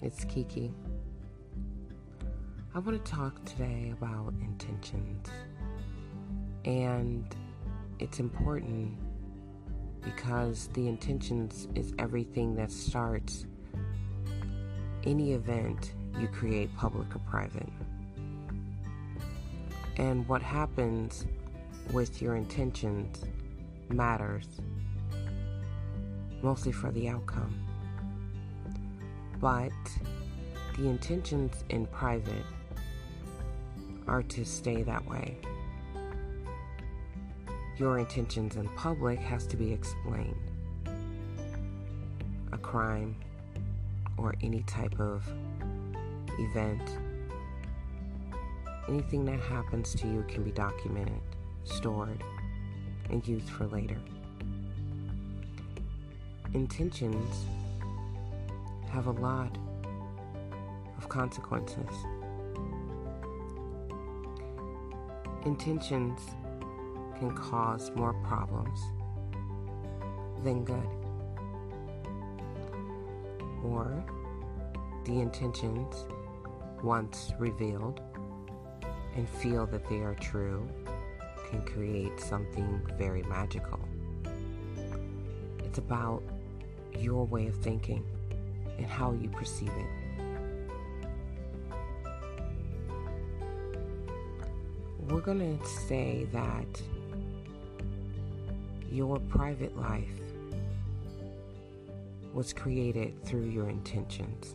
It's Kiki. I want to talk today about intentions. And it's important because the intentions is everything that starts any event you create, public or private. And what happens with your intentions matters mostly for the outcome. But the intentions in private are to stay that way. Your intentions in public has to be explained. A crime or any type of event, anything that happens to you can be documented, stored, and used for later. Intentions have a lot of consequences. Intentions can cause more problems than good. Or the intentions, once revealed and feel that they are true, can create something very magical. It's about your way of thinking and how you perceive it. We're going to say that your private life was created through your intentions.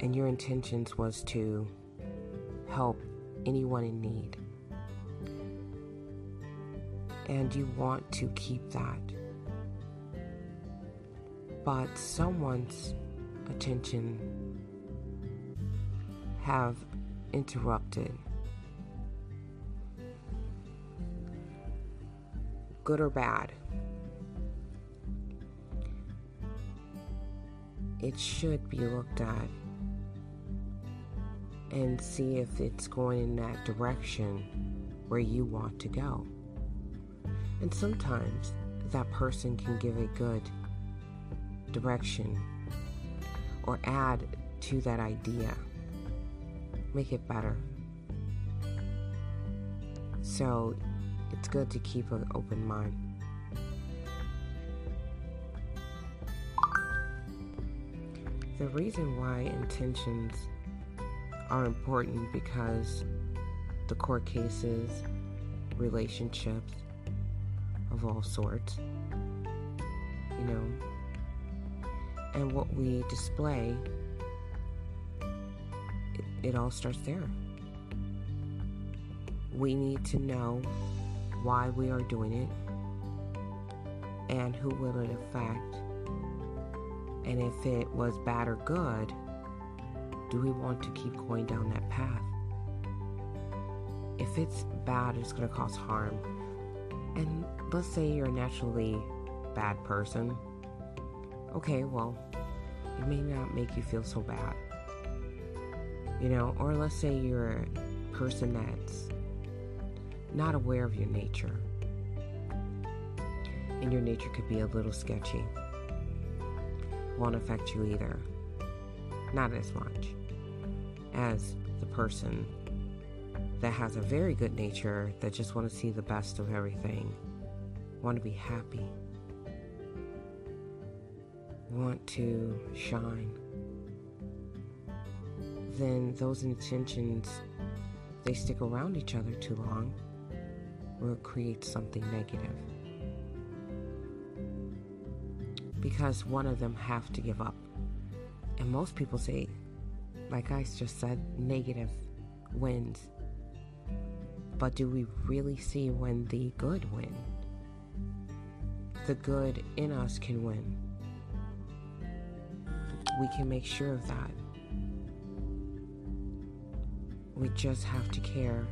And your intentions was to help anyone in need. And you want to keep that but someone's attention have interrupted. Good or bad. It should be looked at and see if it's going in that direction where you want to go. And sometimes that person can give a good direction or add to that idea. Make it better. So it's good to keep an open mind. The reason why intentions are important because the court cases, relationships of all sorts, you know, and what we display, it, it all starts there. We need to know why we are doing it and who will it affect. And if it was bad or good, do we want to keep going down that path? If it's bad, it's going to cause harm. And let's say you're a naturally bad person okay, well, it may not make you feel so bad. You know, or let's say you're a person that's not aware of your nature. And your nature could be a little sketchy. Won't affect you either. Not as much as the person that has a very good nature that just want to see the best of everything, want to be happy want to shine, then those intentions, they stick around each other too long, will create something negative. Because one of them have to give up. And most people say, like I just said, negative wins. But do we really see when the good win? The good in us can win we can make sure of that. We just have to care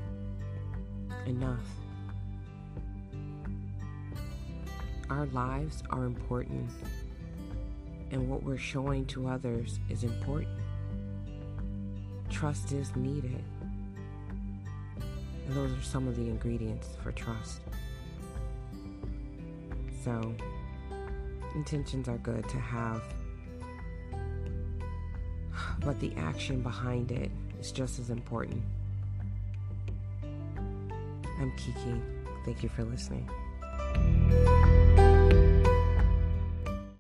enough. Our lives are important, and what we're showing to others is important. Trust is needed. And those are some of the ingredients for trust. So, intentions are good to have but the action behind it is just as important. I'm Kiki. Thank you for listening.